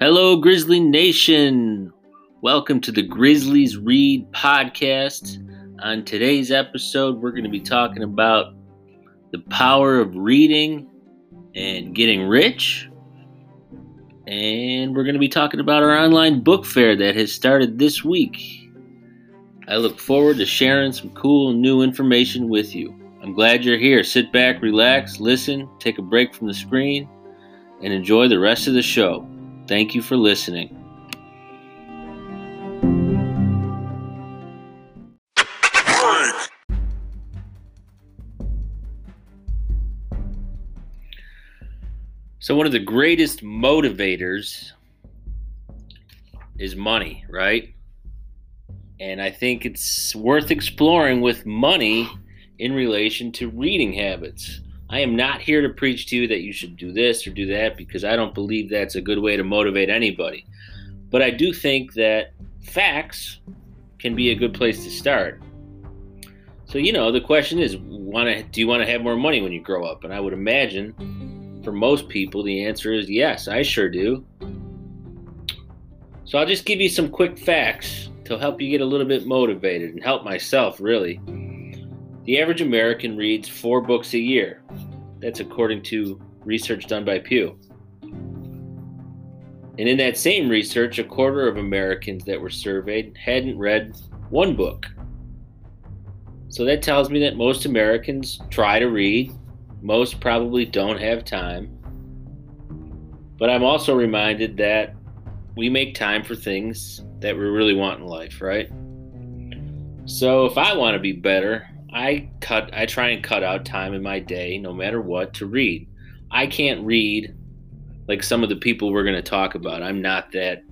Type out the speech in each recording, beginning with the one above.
Hello, Grizzly Nation. Welcome to the Grizzlies Read podcast. On today's episode, we're going to be talking about the power of reading and getting rich. And we're going to be talking about our online book fair that has started this week. I look forward to sharing some cool new information with you. I'm glad you're here. Sit back, relax, listen, take a break from the screen, and enjoy the rest of the show. Thank you for listening. So, one of the greatest motivators is money, right? And I think it's worth exploring with money in relation to reading habits. I am not here to preach to you that you should do this or do that because I don't believe that's a good way to motivate anybody. But I do think that facts can be a good place to start. So, you know, the question is, want to do you want to have more money when you grow up? And I would imagine for most people the answer is yes, I sure do. So, I'll just give you some quick facts to help you get a little bit motivated and help myself really. The average American reads four books a year. That's according to research done by Pew. And in that same research, a quarter of Americans that were surveyed hadn't read one book. So that tells me that most Americans try to read, most probably don't have time. But I'm also reminded that we make time for things that we really want in life, right? So if I want to be better, I cut I try and cut out time in my day no matter what to read. I can't read like some of the people we're going to talk about. I'm not that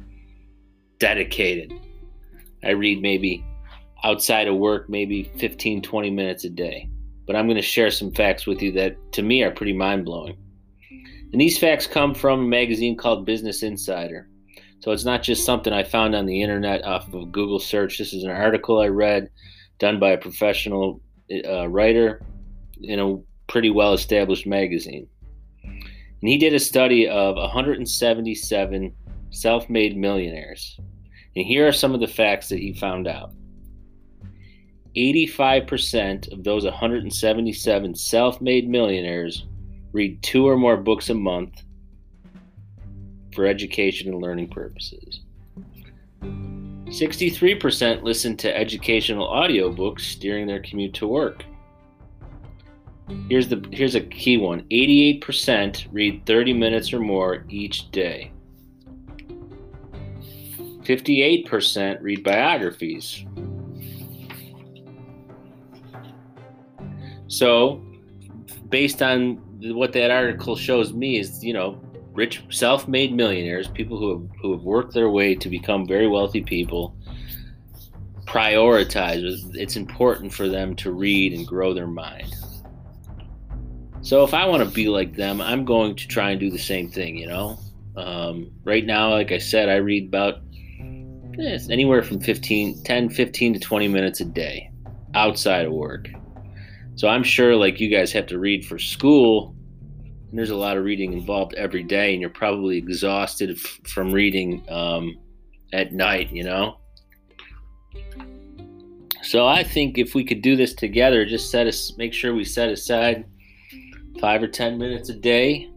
dedicated. I read maybe outside of work maybe 15 20 minutes a day. But I'm going to share some facts with you that to me are pretty mind-blowing. And these facts come from a magazine called Business Insider. So it's not just something I found on the internet off of Google search. This is an article I read done by a professional uh, writer in a pretty well established magazine. And he did a study of 177 self made millionaires. And here are some of the facts that he found out 85% of those 177 self made millionaires read two or more books a month for education and learning purposes. 63% listen to educational audiobooks during their commute to work. Here's the here's a key one. 88% read 30 minutes or more each day. 58% read biographies. So, based on what that article shows me is, you know, rich self-made millionaires, people who have, who have worked their way to become very wealthy people, prioritize. It's important for them to read and grow their mind. So if I want to be like them, I'm going to try and do the same thing. You know, um, right now, like I said, I read about eh, anywhere from 15, 10, 15 to 20 minutes a day outside of work. So I'm sure, like you guys have to read for school and there's a lot of reading involved every day, and you're probably exhausted f- from reading um, at night, you know? So I think if we could do this together, just set us, make sure we set aside five or ten minutes a day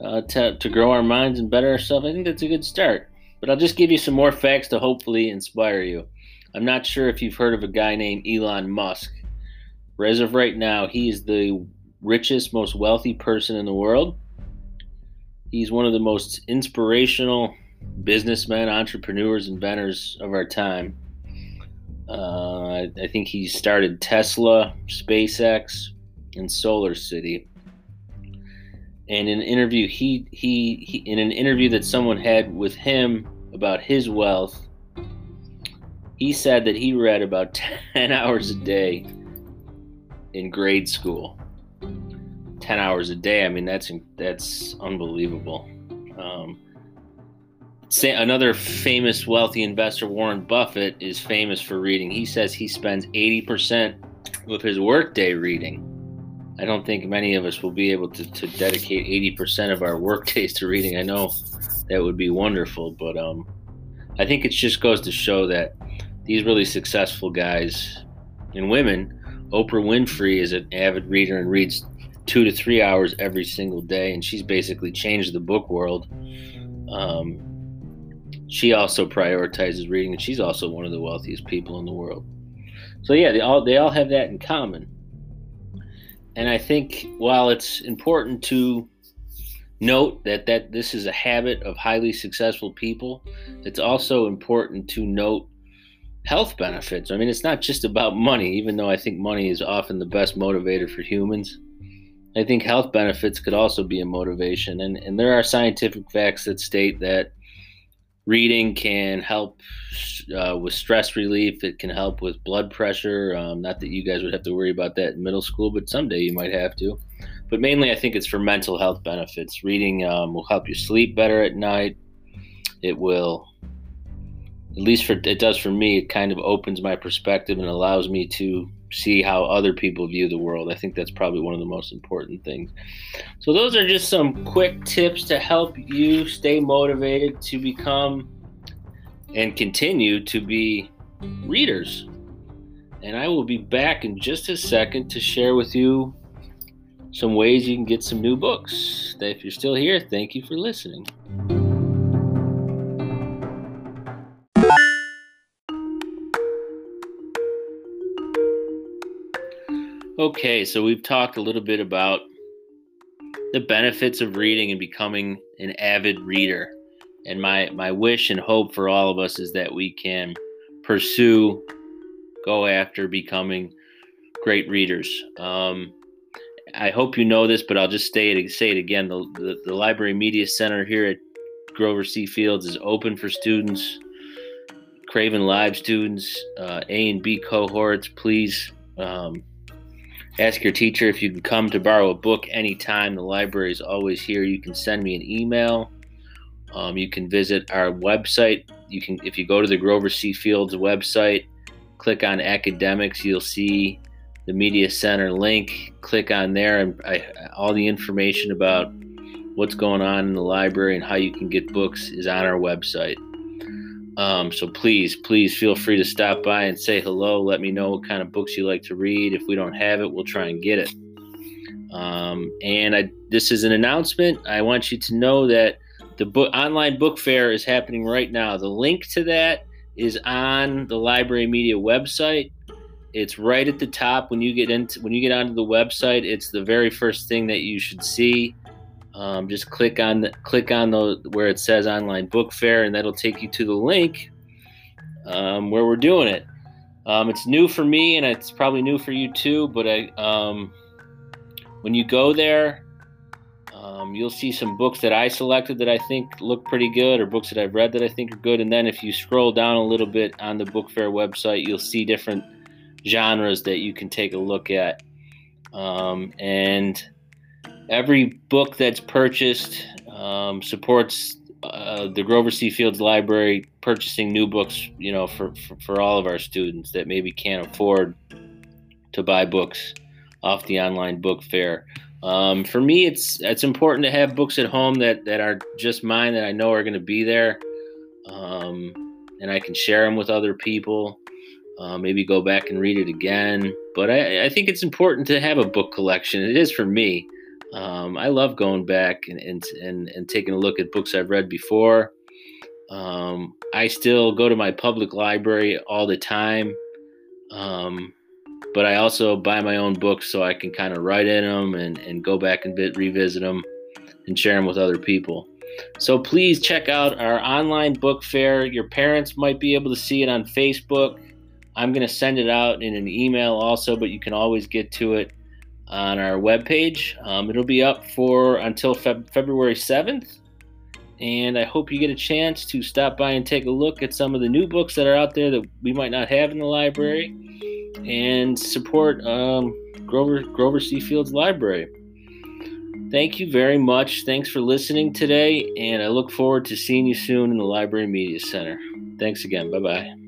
uh, to, to grow our minds and better ourselves. I think that's a good start. But I'll just give you some more facts to hopefully inspire you. I'm not sure if you've heard of a guy named Elon Musk. But as of right now, he's the richest, most wealthy person in the world. He's one of the most inspirational businessmen, entrepreneurs, inventors of our time. Uh, I, think he started Tesla, SpaceX, and Solar City. And in an interview, he, he, he in an interview that someone had with him about his wealth, he said that he read about 10 hours a day in grade school. 10 hours a day. I mean, that's that's unbelievable. Um, another famous wealthy investor, Warren Buffett, is famous for reading. He says he spends 80% of his workday reading. I don't think many of us will be able to, to dedicate 80% of our work days to reading. I know that would be wonderful, but um, I think it just goes to show that these really successful guys and women, Oprah Winfrey is an avid reader and reads two to three hours every single day, and she's basically changed the book world. Um, she also prioritizes reading, and she's also one of the wealthiest people in the world. So yeah, they all they all have that in common. And I think while it's important to note that that this is a habit of highly successful people, it's also important to note health benefits. I mean, it's not just about money, even though I think money is often the best motivator for humans. I think health benefits could also be a motivation. And, and there are scientific facts that state that reading can help uh, with stress relief. It can help with blood pressure. Um, not that you guys would have to worry about that in middle school, but someday you might have to. But mainly, I think it's for mental health benefits. Reading um, will help you sleep better at night. It will at least for it does for me it kind of opens my perspective and allows me to see how other people view the world. I think that's probably one of the most important things. So those are just some quick tips to help you stay motivated to become and continue to be readers. And i will be back in just a second to share with you some ways you can get some new books. If you're still here thank you for listening Okay, so we've talked a little bit about the benefits of reading and becoming an avid reader. And my, my wish and hope for all of us is that we can pursue, go after becoming great readers. Um, I hope you know this, but I'll just say it, say it again. The, the, the Library Media Center here at Grover C. Fields is open for students, Craven Live students, uh, A and B cohorts. Please um, Ask your teacher if you can come to borrow a book anytime. The library is always here. You can send me an email. Um, you can visit our website. You can, if you go to the Grover C. Fields website, click on academics, you'll see the media center link. Click on there, and I, all the information about what's going on in the library and how you can get books is on our website. Um, so please, please feel free to stop by and say hello. Let me know what kind of books you like to read. If we don't have it, we'll try and get it. Um, and I, this is an announcement. I want you to know that the book online book fair is happening right now. The link to that is on the library media website. It's right at the top when you get into when you get onto the website. It's the very first thing that you should see. Um, just click on click on the where it says online book fair, and that'll take you to the link um, where we're doing it. Um, it's new for me, and it's probably new for you too. But I, um, when you go there, um, you'll see some books that I selected that I think look pretty good, or books that I've read that I think are good. And then if you scroll down a little bit on the book fair website, you'll see different genres that you can take a look at. Um, and every book that's purchased um, supports uh, the Grover C. Fields Library purchasing new books, you know, for, for, for, all of our students that maybe can't afford to buy books off the online book fair. Um, for me, it's it's important to have books at home that, that are just mine that I know are going to be there, um, and I can share them with other people. Uh, maybe go back and read it again. But I, I think it's important to have a book collection. It is for me. Um, I love going back and, and, and, and, taking a look at books I've read before. Um, I still go to my public library all the time, um, but I also buy my own books so I can kind of write in them and, and go back and bit, revisit them and share them with other people. So please check out our online book fair. Your parents might be able to see it on Facebook. I'm going to send it out in an email also, but you can always get to it on our webpage. Um, it'll be up for until Feb- February 7th. And I hope you get a chance to stop by and take a look at some of the new books that are out there that we might not have in the library and support um, Grover, Grover C. Fields Library. Thank you very much. Thanks for listening today, and I look forward to seeing you soon in the Library Media Center. Thanks again. Bye bye.